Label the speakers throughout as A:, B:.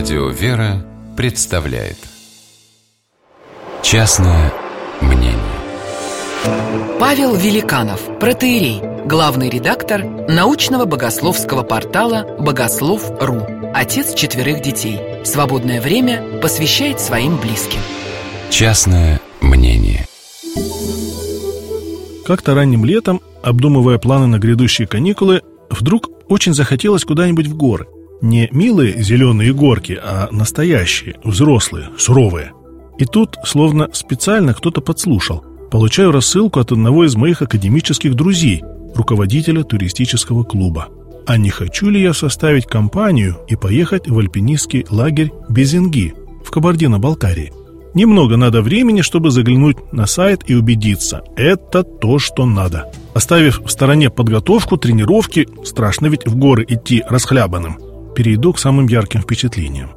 A: Радио «Вера» представляет Частное мнение
B: Павел Великанов, протеерей, главный редактор научного богословского портала «Богослов.ру», отец четверых детей. Свободное время посвящает своим близким.
A: Частное мнение
C: Как-то ранним летом, обдумывая планы на грядущие каникулы, вдруг очень захотелось куда-нибудь в горы. Не милые зеленые горки, а настоящие, взрослые, суровые. И тут, словно специально кто-то подслушал. Получаю рассылку от одного из моих академических друзей, руководителя туристического клуба. А не хочу ли я составить компанию и поехать в альпинистский лагерь Безинги в Кабардино-Балкарии? Немного надо времени, чтобы заглянуть на сайт и убедиться – это то, что надо. Оставив в стороне подготовку, тренировки, страшно ведь в горы идти расхлябанным, перейду к самым ярким впечатлениям.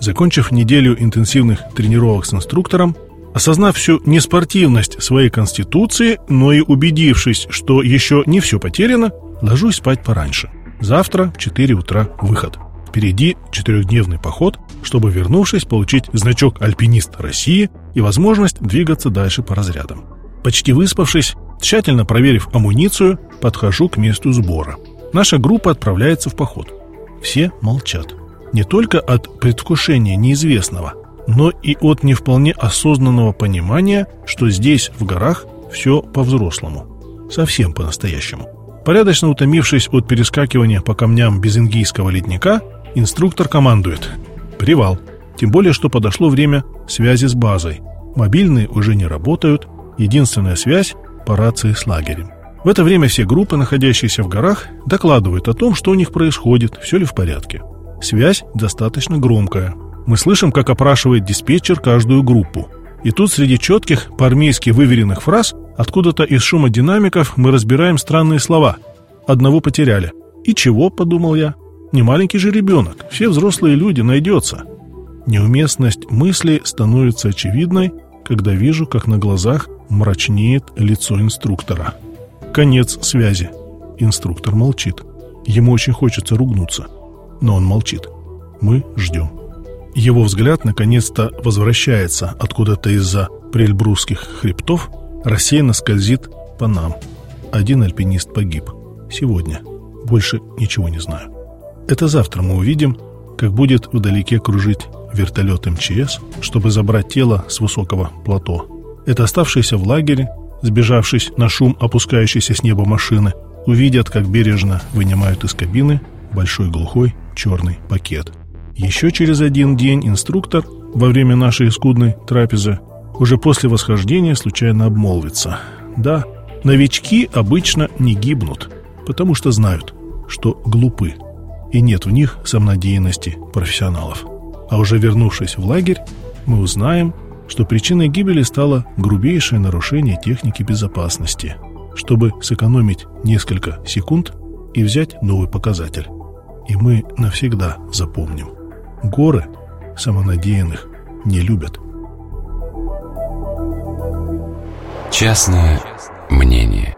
C: Закончив неделю интенсивных тренировок с инструктором, осознав всю неспортивность своей конституции, но и убедившись, что еще не все потеряно, ложусь спать пораньше. Завтра в 4 утра выход. Впереди четырехдневный поход, чтобы, вернувшись, получить значок «Альпинист России» и возможность двигаться дальше по разрядам. Почти выспавшись, тщательно проверив амуницию, подхожу к месту сбора. Наша группа отправляется в поход. Все молчат. Не только от предвкушения неизвестного, но и от не вполне осознанного понимания, что здесь, в горах, все по-взрослому. Совсем по-настоящему. Порядочно утомившись от перескакивания по камням безингийского ледника, инструктор командует «Привал». Тем более, что подошло время связи с базой. Мобильные уже не работают, единственная связь по рации с лагерем. В это время все группы, находящиеся в горах, докладывают о том, что у них происходит, все ли в порядке. Связь достаточно громкая. Мы слышим, как опрашивает диспетчер каждую группу. И тут среди четких, по-армейски выверенных фраз, откуда-то из шума динамиков мы разбираем странные слова. Одного потеряли. И чего, подумал я. Не маленький же ребенок, все взрослые люди, найдется. Неуместность мысли становится очевидной, когда вижу, как на глазах мрачнеет лицо инструктора. Конец связи. Инструктор молчит. Ему очень хочется ругнуться. Но он молчит. Мы ждем. Его взгляд наконец-то возвращается откуда-то из-за прельбрусских хребтов, рассеянно скользит по нам. Один альпинист погиб. Сегодня. Больше ничего не знаю. Это завтра мы увидим, как будет вдалеке кружить вертолет МЧС, чтобы забрать тело с высокого плато. Это оставшиеся в лагере сбежавшись на шум опускающейся с неба машины, увидят, как бережно вынимают из кабины большой глухой черный пакет. Еще через один день инструктор во время нашей скудной трапезы уже после восхождения случайно обмолвится. Да, новички обычно не гибнут, потому что знают, что глупы, и нет в них самонадеянности профессионалов. А уже вернувшись в лагерь, мы узнаем, что причиной гибели стало грубейшее нарушение техники безопасности, чтобы сэкономить несколько секунд и взять новый показатель. И мы навсегда запомним. Горы самонадеянных не любят.
A: Частное мнение